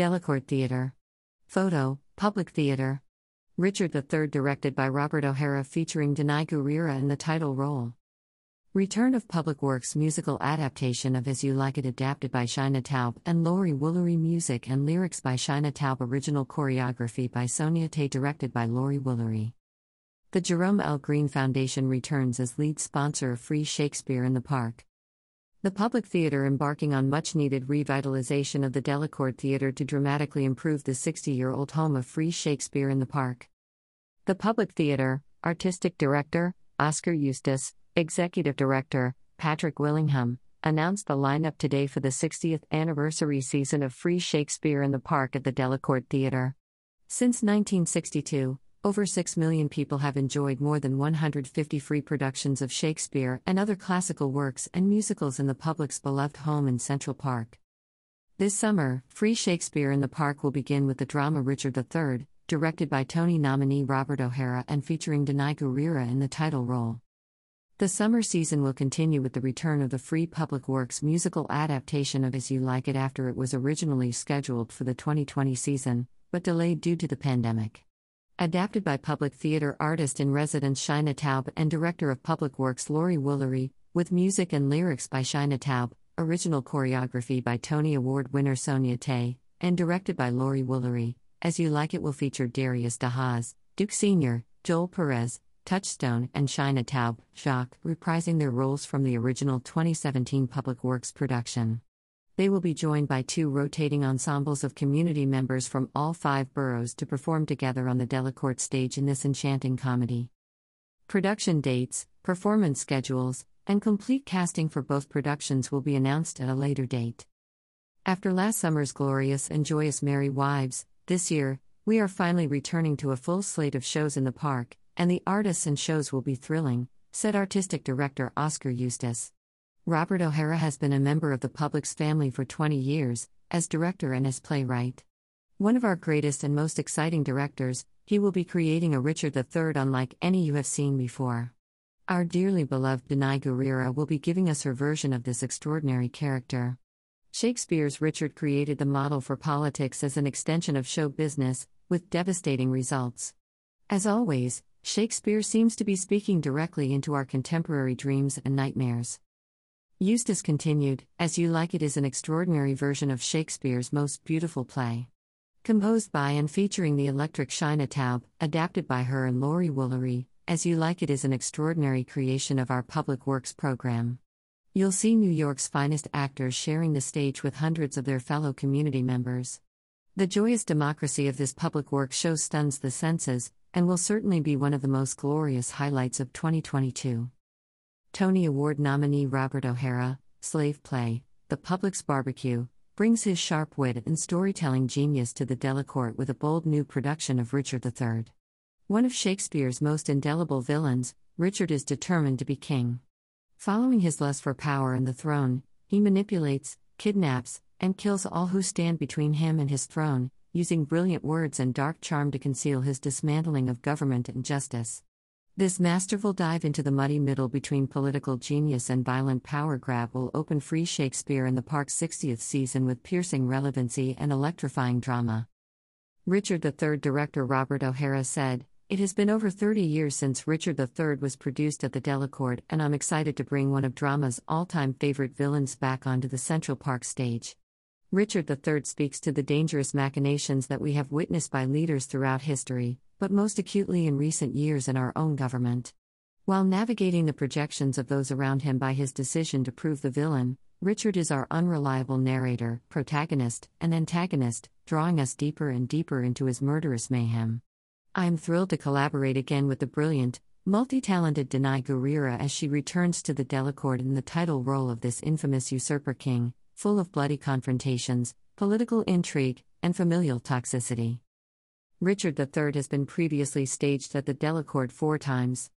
Delacorte Theatre. Photo Public Theatre. Richard III, directed by Robert O'Hara, featuring Danai Gurira in the title role. Return of Public Works musical adaptation of As You Like It, adapted by Shaina Taub and Laurie Woolery, music and lyrics by Shaina Taub, original choreography by Sonia Tay, directed by Laurie Woolery. The Jerome L. Greene Foundation returns as lead sponsor of Free Shakespeare in the Park. The Public Theatre embarking on much needed revitalization of the Delacorte Theatre to dramatically improve the 60 year old home of Free Shakespeare in the Park. The Public Theatre, Artistic Director, Oscar Eustis, Executive Director, Patrick Willingham, announced the lineup today for the 60th anniversary season of Free Shakespeare in the Park at the Delacorte Theatre. Since 1962, over 6 million people have enjoyed more than 150 free productions of Shakespeare and other classical works and musicals in the public's beloved home in Central Park. This summer, Free Shakespeare in the Park will begin with the drama Richard III, directed by Tony nominee Robert O'Hara and featuring Danai Gurira in the title role. The summer season will continue with the return of the Free Public Works musical adaptation of As You Like It after it was originally scheduled for the 2020 season, but delayed due to the pandemic. Adapted by Public Theater artist in residence Shaina Taub and Director of Public Works Laurie Woolery, with music and lyrics by Shaina Taub, original choreography by Tony Award winner Sonia Tay, and directed by Laurie Woolery. As You Like It will feature Darius DeHaas, Duke Sr., Joel Perez, Touchstone, and Shaina Taub, Jacques, reprising their roles from the original 2017 Public Works production. They will be joined by two rotating ensembles of community members from all five boroughs to perform together on the Delacorte stage in this enchanting comedy. Production dates, performance schedules, and complete casting for both productions will be announced at a later date. After last summer's glorious and joyous Merry Wives, this year, we are finally returning to a full slate of shows in the park, and the artists and shows will be thrilling, said artistic director Oscar Eustis. Robert O'Hara has been a member of the public's family for 20 years, as director and as playwright. One of our greatest and most exciting directors, he will be creating a Richard III unlike any you have seen before. Our dearly beloved Danai Gurira will be giving us her version of this extraordinary character. Shakespeare's Richard created the model for politics as an extension of show business, with devastating results. As always, Shakespeare seems to be speaking directly into our contemporary dreams and nightmares. Eustis continued, As You Like It is an extraordinary version of Shakespeare's most beautiful play. Composed by and featuring the electric Shaina Taub, adapted by her and Laurie Woolery, As You Like It is an extraordinary creation of our public works program. You'll see New York's finest actors sharing the stage with hundreds of their fellow community members. The joyous democracy of this public work show stuns the senses, and will certainly be one of the most glorious highlights of 2022. Tony Award nominee Robert O'Hara, Slave Play, The Public's Barbecue, brings his sharp wit and storytelling genius to the Delacorte with a bold new production of Richard III. One of Shakespeare's most indelible villains, Richard is determined to be king. Following his lust for power and the throne, he manipulates, kidnaps, and kills all who stand between him and his throne, using brilliant words and dark charm to conceal his dismantling of government and justice. This masterful dive into the muddy middle between political genius and violent power grab will open Free Shakespeare in the Park's 60th season with piercing relevancy and electrifying drama. Richard III director Robert O'Hara said, It has been over 30 years since Richard III was produced at the Delacorte, and I'm excited to bring one of drama's all time favorite villains back onto the Central Park stage. Richard III speaks to the dangerous machinations that we have witnessed by leaders throughout history, but most acutely in recent years in our own government. While navigating the projections of those around him by his decision to prove the villain, Richard is our unreliable narrator, protagonist, and antagonist, drawing us deeper and deeper into his murderous mayhem. I am thrilled to collaborate again with the brilliant, multi talented Danai Gurira as she returns to the Delacorte in the title role of this infamous usurper king, full of bloody confrontations, political intrigue, and familial toxicity. Richard III has been previously staged at the Delacorte four times.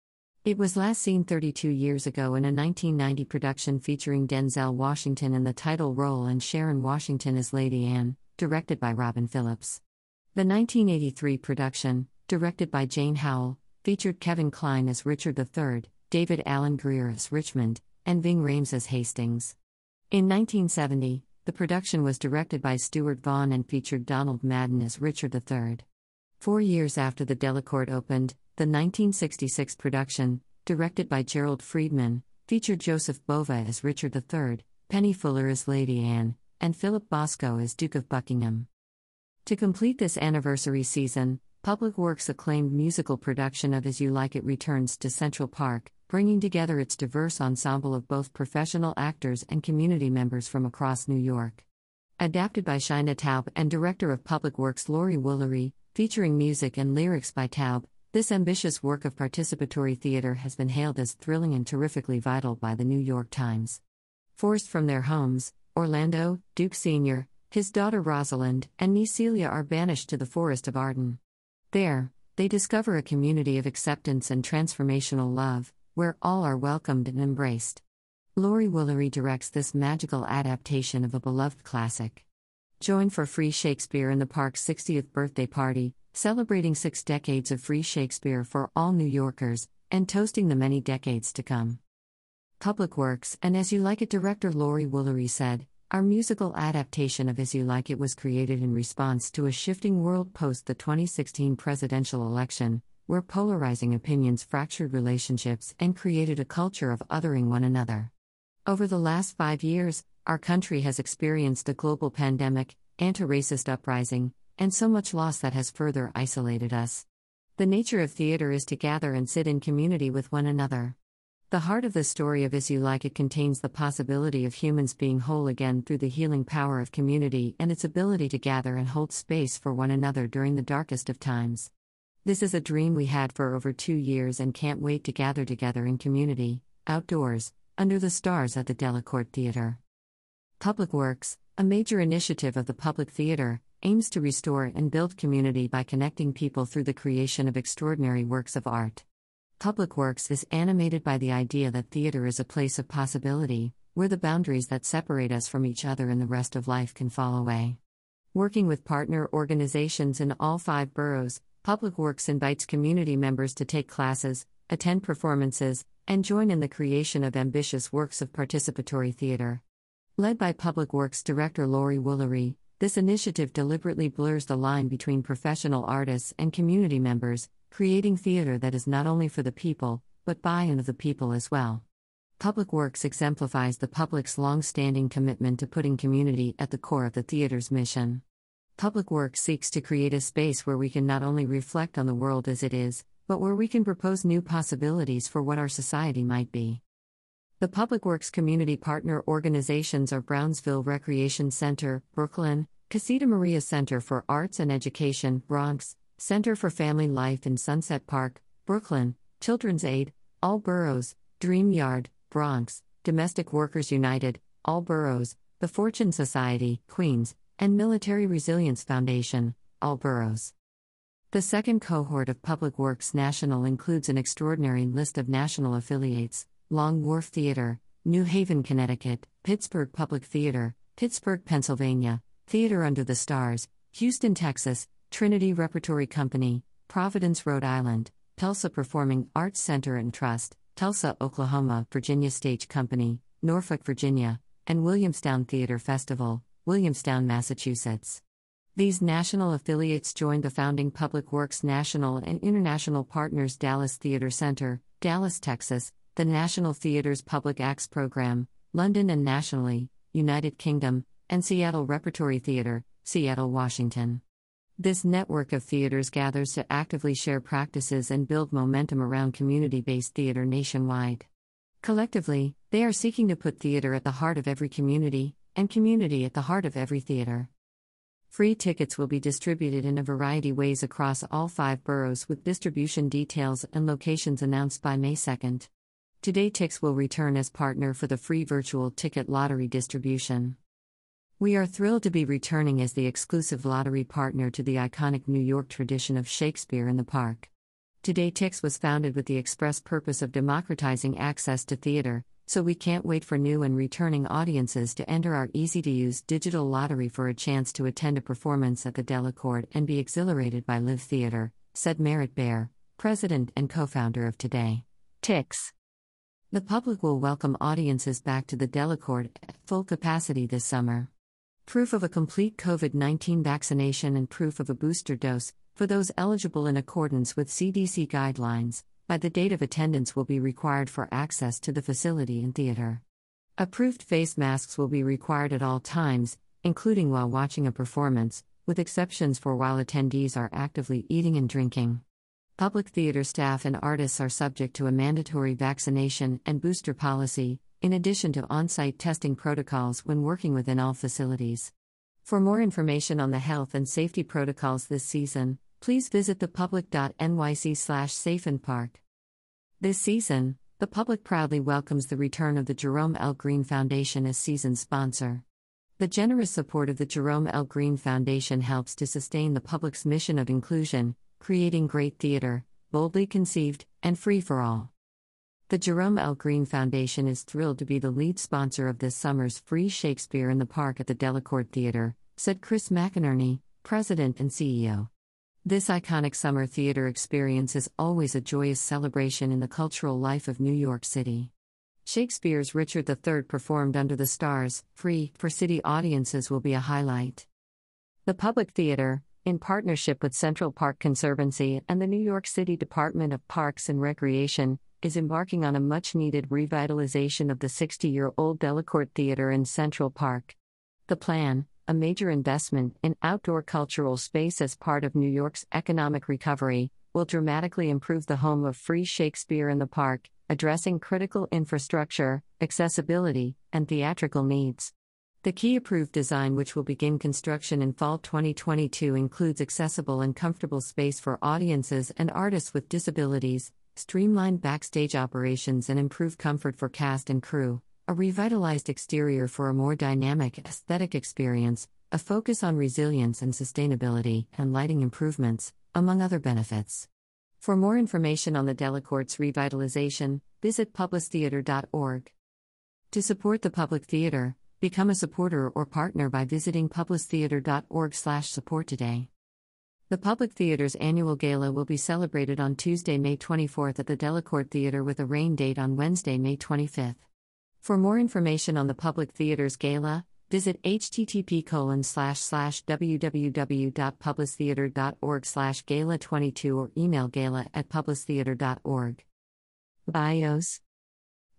It was last seen 32 years ago in a 1990 production featuring Denzel Washington in the title role and Sharon Washington as Lady Anne, directed by Robin Phillips. The 1983 production, directed by Jane Howell, featured Kevin Kline as Richard III, David Alan Grier as Richmond, and Ving Rhames as Hastings. In 1970, The production was directed by Stuart Vaughan and featured Donald Madden as Richard III. Four years after the Delacorte opened, the 1966 production, directed by Gerald Freedman, featured Joseph Bova as Richard III, Penny Fuller as Lady Anne, and Philip Bosco as Duke of Buckingham. To complete this anniversary season, Public Works' acclaimed musical production of As You Like It returns to Central Park, bringing together its diverse ensemble of both professional actors and community members from across New York. Adapted by Shaina Taub and director of Public Works Laurie Woolery, featuring music and lyrics by Taub, this ambitious work of participatory theater has been hailed as thrilling and terrifically vital by the New York Times. Forced from their homes, Orlando, Duke Sr., his daughter Rosalind, and niece Celia are banished to the forest of Arden. There, they discover a community of acceptance and transformational love, where all are welcomed and embraced. Laurie Woolery directs this magical adaptation of a beloved classic. Join for free Shakespeare in the Park's 60th birthday party, celebrating six decades of free Shakespeare for all New Yorkers, and toasting the many decades to come. Public Works and As You Like It director Laurie Woolery said, our musical adaptation of As You Like It was created in response to a shifting world post the 2016 presidential election, where polarizing opinions fractured relationships and created a culture of othering one another. Over the last five years, our country has experienced a global pandemic, anti racist uprising, and so much loss that has further isolated us. The nature of theater is to gather and sit in community with one another. The heart of the story of As You Like It contains the possibility of humans being whole again through the healing power of community and its ability to gather and hold space for one another during the darkest of times. This is a dream we had for over two years and can't wait to gather together in community, outdoors, under the stars at the Delacorte Theater. Public Works, a major initiative of the Public Theater, aims to restore and build community by connecting people through the creation of extraordinary works of art. Public Works is animated by the idea that theater is a place of possibility, where the boundaries that separate us from each other and the rest of life can fall away. Working with partner organizations in all five boroughs, Public Works invites community members to take classes, attend performances, and join in the creation of ambitious works of participatory theater. Led by Public Works Director Laurie Woolery, this initiative deliberately blurs the line between professional artists and community members, creating theater that is not only for the people, but by and of the people as well. Public Works exemplifies the public's long standing commitment to putting community at the core of the theater's mission. Public Works seeks to create a space where we can not only reflect on the world as it is, but where we can propose new possibilities for what our society might be. The Public Works community partner organizations are Brownsville Recreation Center, Brooklyn, Casita Maria Center for Arts and Education, Bronx, Center for Family Life in Sunset Park, Brooklyn, Children's Aid, All Boroughs, Dream Yard, Bronx, Domestic Workers United, All Boroughs, the Fortune Society, Queens, and Military Resilience Foundation, All Boroughs. The second cohort of Public Works National includes an extraordinary list of national affiliates Long Wharf Theater, New Haven, Connecticut, Pittsburgh Public Theater, Pittsburgh, Pennsylvania, Theater Under the Stars, Houston, Texas, Trinity Repertory Company, Providence, Rhode Island, Tulsa Performing Arts Center and Trust, Tulsa, Oklahoma, Virginia Stage Company, Norfolk, Virginia, and Williamstown Theater Festival, Williamstown, Massachusetts. These national affiliates joined the founding Public Works National and International Partners Dallas Theater Center, Dallas, Texas, the National Theater's Public Acts Program, London and nationally, United Kingdom, and Seattle Repertory Theater, Seattle, Washington. This network of theaters gathers to actively share practices and build momentum around community based theater nationwide. Collectively, they are seeking to put theater at the heart of every community, and community at the heart of every theater. Free tickets will be distributed in a variety ways across all five boroughs with distribution details and locations announced by May 2nd. Today Tix will return as partner for the free virtual ticket lottery distribution. We are thrilled to be returning as the exclusive lottery partner to the iconic New York tradition of Shakespeare in the Park. Today Tix was founded with the express purpose of democratizing access to theater, so we can't wait for new and returning audiences to enter our easy to use digital lottery for a chance to attend a performance at the Delacorte and be exhilarated by live theater, said Merritt Baer, president and co founder of Today. Tix. The public will welcome audiences back to the Delacorte at full capacity this summer. proof of a complete COVID 19 vaccination, and proof of a booster dose, for those eligible in accordance with CDC guidelines, by the date of attendance will be required for access to the facility and theater. Approved face masks will be required at all times, including while watching a performance, with exceptions for while attendees are actively eating and drinking. Public theater staff and artists are subject to a mandatory vaccination and booster policy, in addition to on site testing protocols when working within all facilities. For more information on the health and safety protocols this season, please visit thepublic.nyc slash safeandpark. This season, the public proudly welcomes the return of the Jerome L. Greene Foundation as season sponsor. The generous support of the Jerome L. Greene Foundation helps to sustain the public's mission of inclusion, creating great theater, boldly conceived, and free for all. The Jerome L. Greene Foundation is thrilled to be the lead sponsor of this summer's free Shakespeare in the Park at the Delacorte Theater, said Chris McInerney, President and CEO. This iconic summer theater experience is always a joyous celebration in the cultural life of New York City. Shakespeare's Richard III performed under the stars, free for city audiences, will be a highlight. The Public Theater, in partnership with Central Park Conservancy and the New York City Department of Parks and Recreation, is embarking on a much needed revitalization of the 60 year old Delacorte Theater in Central Park. The plan, a major investment in outdoor cultural space as part of New York's economic recovery, will dramatically improve the home of free Shakespeare in the Park, addressing critical infrastructure, accessibility, and theatrical needs. The key approved design, which will begin construction in fall 2022, includes accessible and comfortable space for audiences and artists with disabilities, streamlined backstage operations and improved comfort for cast and crew, a revitalized exterior for a more dynamic aesthetic experience, a focus on resilience and sustainability, and lighting improvements, among other benefits. For more information on the Delacorte's revitalization, visit publictheater.org. To support the public theater, become a supporter or partner by visiting publictheater.org/support today. The Public Theater's annual gala will be celebrated on Tuesday, May 24th at the Delacorte Theater with a rain date on Wednesday, May 25th. For more information on the Public Theater's gala, visit http colon slash slash www.publictheater.org slash gala 22 or email gala at publictheater.org. Bios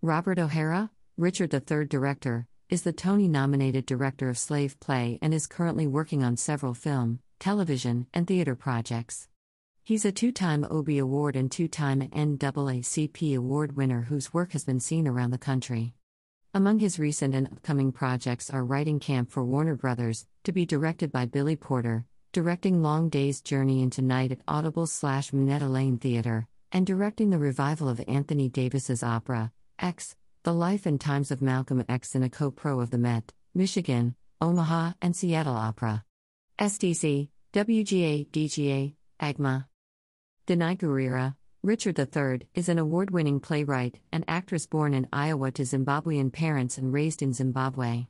Robert O'Hara, Richard III Director, is the Tony nominated director of Slave Play and is currently working on several film, television, and theater projects. He's a two time Obie Award and two time NAACP Award winner whose work has been seen around the country. Among his recent and upcoming projects are Writing Camp for Warner Brothers, to be directed by Billy Porter, directing Long Day's Journey into Night at Audible slash Minetta Lane Theater, and directing the revival of Anthony Davis's opera, X, The Life and Times of Malcolm X in a co-pro of the Met, Michigan, Omaha, and Seattle Opera. SDC, WGA, DGA, AGMA. Danai Gurira, Richard III, is an award winning playwright and actress born in Iowa to Zimbabwean parents and raised in Zimbabwe.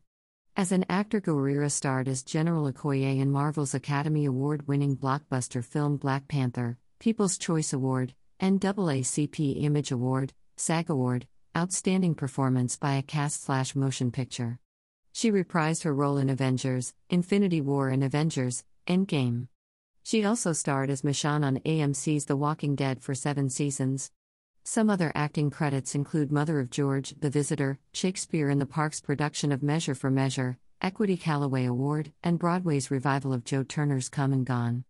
As an actor, Gurira starred as General Okoye in Marvel's Academy Award winning blockbuster film Black Panther, People's Choice Award, NAACP Image Award, SAG Award, Outstanding Performance by a Cast Slash Motion Picture. She reprised her role in Avengers, Infinity War, and Avengers, Endgame. She also starred as Michonne on AMC's The Walking Dead for seven seasons. Some other acting credits include Mother of George, The Visitor, Shakespeare in the Park's production of Measure for Measure, Equity Callaway Award, and Broadway's revival of Joe Turner's Come and Gone.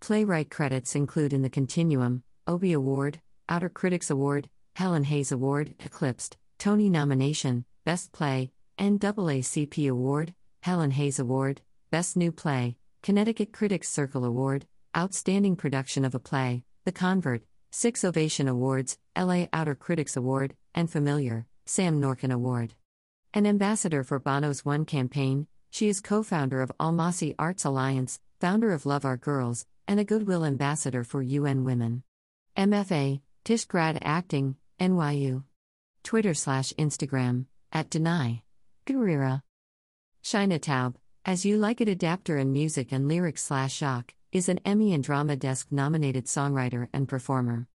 Playwright credits include In the Continuum, Obie Award, Outer Critics Award, Helen Hayes Award, Eclipsed, Tony nomination, Best Play, NAACP Award, Helen Hayes Award, Best New Play, Connecticut Critics Circle Award, Outstanding Production of a Play, The Convert, Six Ovation Awards, LA Outer Critics Award, and Familiar, Sam Norkin Award. An ambassador for Bono's One campaign, she is co founder of Almasi Arts Alliance, founder of Love Our Girls, and a Goodwill Ambassador for UN Women. MFA, Tisch Grad Acting, NYU. Twitter slash Instagram, at Danai. Gurira. Shaina Taub, as You Like It adapter and music and lyrics slash shock, is an Emmy and Drama Desk nominated songwriter and performer.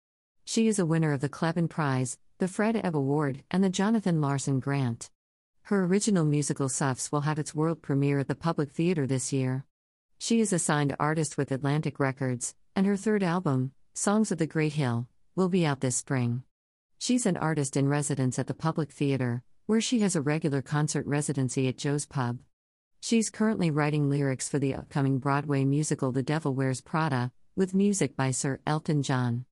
She is a winner of the Kleban Prize, the Fred Ebb Award, and the Jonathan Larson Grant. Her original musical Suffs will have its world premiere at the Public Theater this year. She is a signed artist with Atlantic Records, and her third album, Songs of the Great Hill, will be out this spring. She's an artist in residence at the Public Theater, where she has a regular concert residency at Joe's Pub. She's currently writing lyrics for the upcoming Broadway musical The Devil Wears Prada, with music by Sir Elton John.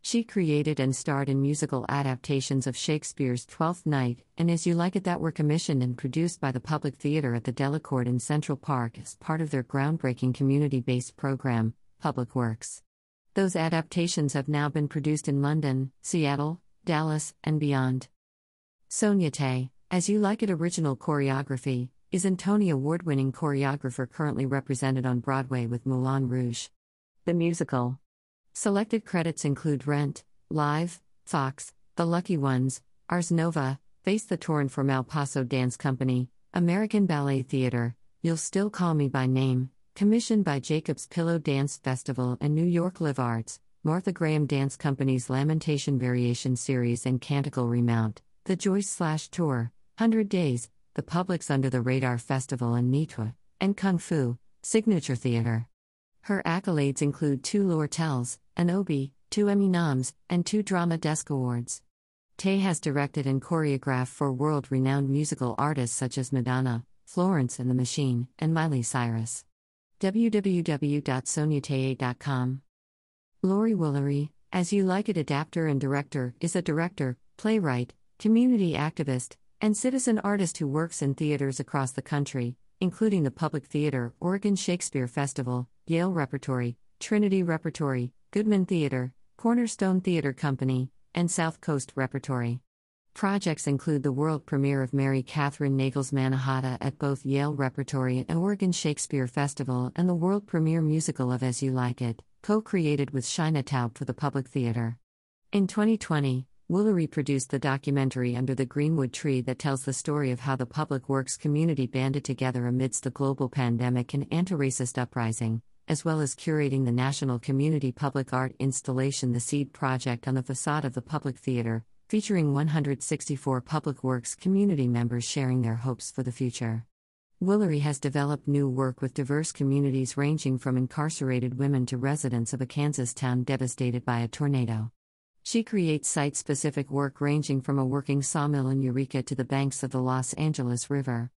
She created and starred in musical adaptations of Shakespeare's Twelfth Night and As You Like It that were commissioned and produced by the Public Theater at the Delacorte in Central Park as part of their groundbreaking community based program, Public Works. Those adaptations have now been produced in London, Seattle, Dallas, and beyond. Sonia Tay, As You Like It original choreography, is an Tony Award winning choreographer currently represented on Broadway with Moulin Rouge. The musical. Selected credits include Rent, Live, Fox, The Lucky Ones, Ars Nova, Face the Torn from El Paso Dance Company, American Ballet Theater, You'll Still Call Me by Name, commissioned by Jacob's Pillow Dance Festival and New York Live Arts, Martha Graham Dance Company's Lamentation Variation Series and Canticle Remount, The Joyce Slash Tour, 100 Days, The Public's Under the Radar Festival and Nitwa, and Kung Fu, Signature Theater. Her accolades include two Lortels, an Obie, two Emmy noms, and two Drama Desk Awards. Tay has directed and choreographed for world renowned musical artists such as Madonna, Florence and the Machine, and Miley Cyrus. www.sonyatay.com. Laurie Woolery, as you like it, adapter and director, is a director, playwright, community activist, and citizen artist who works in theaters across the country, including the Public Theater, Oregon Shakespeare Festival, Yale Repertory, Trinity Repertory, Goodman Theater, Cornerstone Theater Company, and South Coast Repertory. Projects include the world premiere of Mary Kathryn Nagle's Manahatta at both Yale Repertory and Oregon Shakespeare Festival and the world premiere musical of As You Like It, co created with Shaina Taub for the Public Theater. In 2020, Woolery produced the documentary Under the Greenwood Tree that tells the story of how the public works community banded together amidst the global pandemic and anti racist uprising, as well as curating the National Community Public Art installation The Seed Project on the facade of the Public Theater, featuring 164 Public Works community members sharing their hopes for the future. Woolery has developed new work with diverse communities ranging from incarcerated women to residents of a Kansas town devastated by a tornado. She creates site specific work ranging from a working sawmill in Eureka to the banks of the Los Angeles River.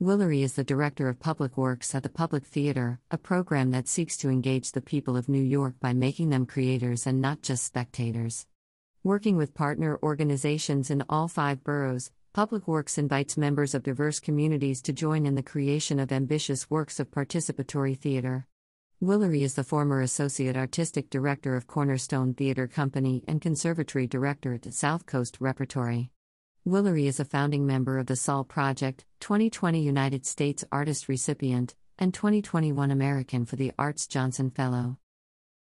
Woolery is the director of public works at the Public Theater, a program that seeks to engage the people of New York by making them creators and not just spectators. Working with partner organizations in all five boroughs, Public Works invites members of diverse communities to join in the creation of ambitious works of participatory theater. Woolery is the former Associate Artistic Director of Cornerstone Theater Company and Conservatory Director at South Coast Repertory. Woolery is a founding member of the SOL Project, 2020 United States Artist Recipient, and 2021 American for the Arts Johnson Fellow.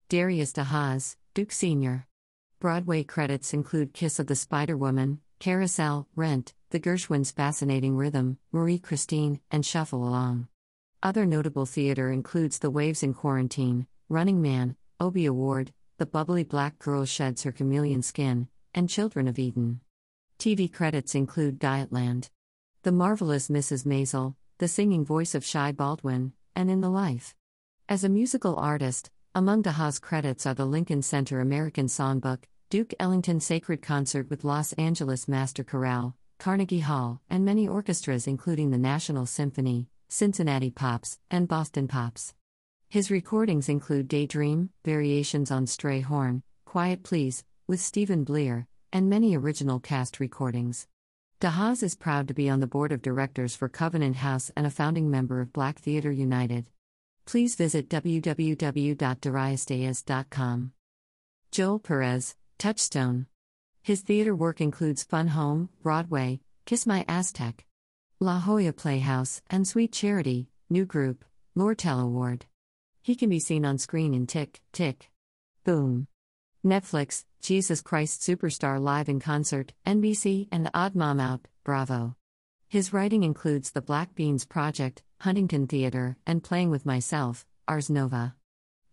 Darius DeHaas, Duke Sr. Broadway credits include Kiss of the Spider Woman, Carousel, Rent, The Gershwins' Fascinating Rhythm, Marie Christine, and Shuffle Along. Other notable theater includes The Waves in Quarantine, Running Man, Obie Award, The Bubbly Black Girl Sheds Her Chameleon Skin, and Children of Eden. TV credits include Dietland, The Marvelous Mrs. Maisel, the singing voice of Shy Baldwin, and In the Life. As a musical artist, among DeHaas credits are the Lincoln Center American Songbook, Duke Ellington Sacred Concert with Los Angeles Master Chorale, Carnegie Hall, and many orchestras including the National Symphony, Cincinnati Pops, and Boston Pops. His recordings include Daydream, Variations on Strayhorn, Quiet Please, with Steven Blier, and many original cast recordings. DeHaas is proud to be on the board of directors for Covenant House and a founding member of Black Theater United. Please visit www.dariusdeas.com. Joel Perez, Touchstone. His theater work includes Fun Home, Broadway, Kiss My Aztec. La Jolla Playhouse, and Sweet Charity, new group, Lortel Award. He can be seen on screen in Tick, Tick. Boom. Netflix, Jesus Christ Superstar Live in Concert, NBC, and Odd Mom Out, Bravo. His writing includes The Black Beans Project, Huntington Theater, and Playing with Myself, Ars Nova.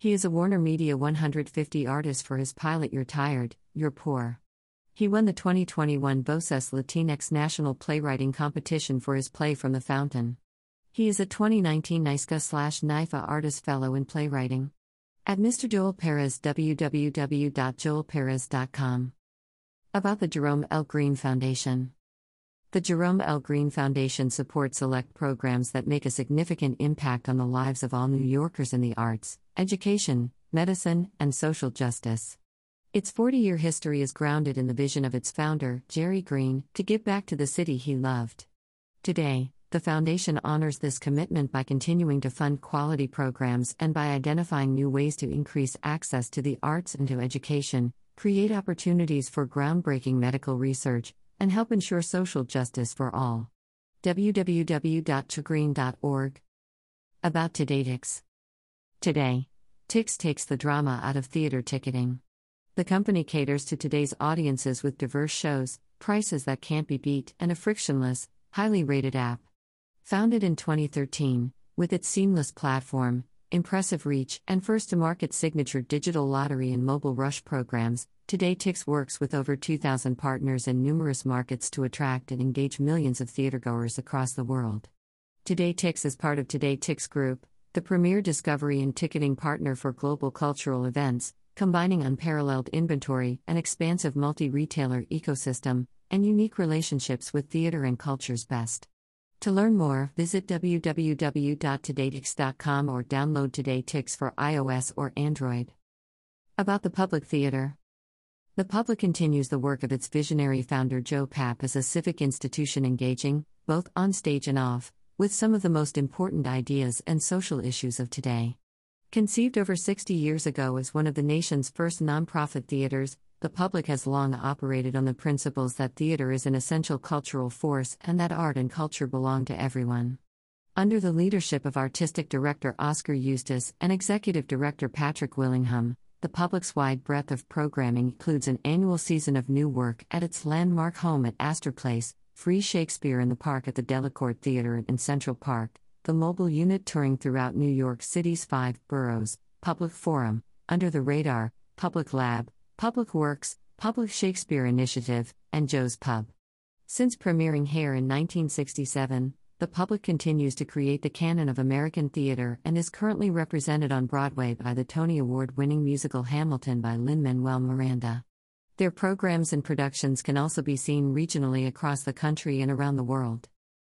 He is a Warner Media 150 artist for his pilot You're Tired, You're Poor. He won the 2021 Voces Latinx National Playwriting Competition for his play From the Fountain. He is a 2019 NYSCA slash NYFA Artist Fellow in Playwriting. At Mr. Joel Perez, www.joelperez.com. About the Jerome L. Greene Foundation. The Jerome L. Greene Foundation supports select programs that make a significant impact on the lives of all New Yorkers in the arts, education, medicine, and social justice. Its 40 year history is grounded in the vision of its founder, Jerry Greene, to give back to the city he loved. Today, the Foundation honors this commitment by continuing to fund quality programs and by identifying new ways to increase access to the arts and to education, create opportunities for groundbreaking medical research, and help ensure social justice for all. www.togreen.org About Today Tix Today, Tix takes the drama out of theater ticketing. The company caters to today's audiences with diverse shows, prices that can't be beat, and a frictionless, highly rated app. Founded in 2013, with its seamless platform, impressive reach, and first to market signature digital lottery and mobile rush programs, Today Tix works with over 2,000 partners in numerous markets to attract and engage millions of theatergoers across the world. Today Tix is part of Today Tix Group, the premier discovery and ticketing partner for global cultural events, combining unparalleled inventory, an expansive multi retailer ecosystem, and unique relationships with theater and culture's best. To learn more, visit www.todaytix.com or download Today Tix for iOS or Android. About the Public Theater The Public continues the work of its visionary founder Joe Papp as a civic institution engaging, both on stage and off, with some of the most important ideas and social issues of today. Conceived over 60 years ago as one of the nation's first nonprofit theaters, the public has long operated on the principles that theater is an essential cultural force and that art and culture belong to everyone. Under the leadership of Artistic Director Oscar Eustis and Executive Director Patrick Willingham, the public's wide breadth of programming includes an annual season of new work at its landmark home at Astor Place, free Shakespeare in the Park at the Delacorte Theater in Central Park, the mobile unit touring throughout New York City's five boroughs, Public Forum, Under the Radar, Public Lab, Public Works, Public Shakespeare Initiative, and Joe's Pub. Since premiering Hair in 1967, the public continues to create the canon of American theater and is currently represented on Broadway by the Tony Award winning musical Hamilton by Lin Manuel Miranda. Their programs and productions can also be seen regionally across the country and around the world.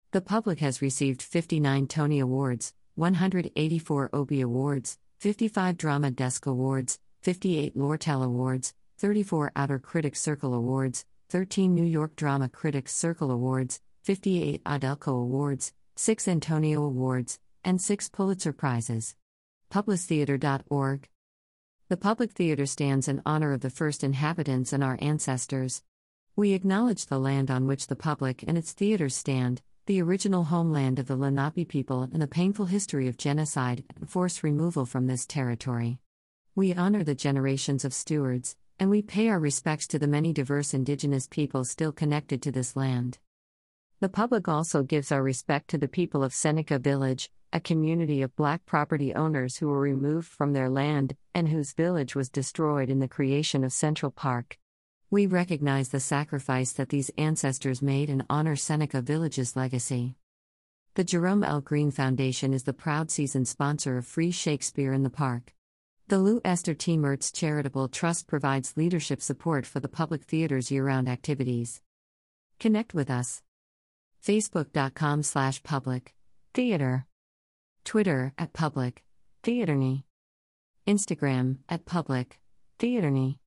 The public has received 59 Tony Awards, 184 Obie Awards, 55 Drama Desk Awards, 58 Lortel Awards, 34 Outer Critics Circle Awards, 13 New York Drama Critics Circle Awards, 58 AUDELCO Awards, 6 Antonio Awards, and 6 Pulitzer Prizes. Publictheater.org The Public Theater stands in honor of the first inhabitants and our ancestors. We acknowledge the land on which the public and its theaters stand, the original homeland of the Lenape people and the painful history of genocide and forced removal from this territory. We honor the generations of stewards, and we pay our respects to the many diverse indigenous peoples still connected to this land. The public also gives our respect to the people of Seneca Village, a community of black property owners who were removed from their land and whose village was destroyed in the creation of Central Park. We recognize the sacrifice that these ancestors made and honor Seneca Village's legacy. The Jerome L. Greene Foundation is the proud season sponsor of Free Shakespeare in the Park. The Lou Esther T. Mertz Charitable Trust provides leadership support for the public theater's year round activities. Connect with us. Facebook.com slash public theater. Twitter at public theaterny. Instagram at public theaterny.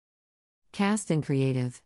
Cast and Creative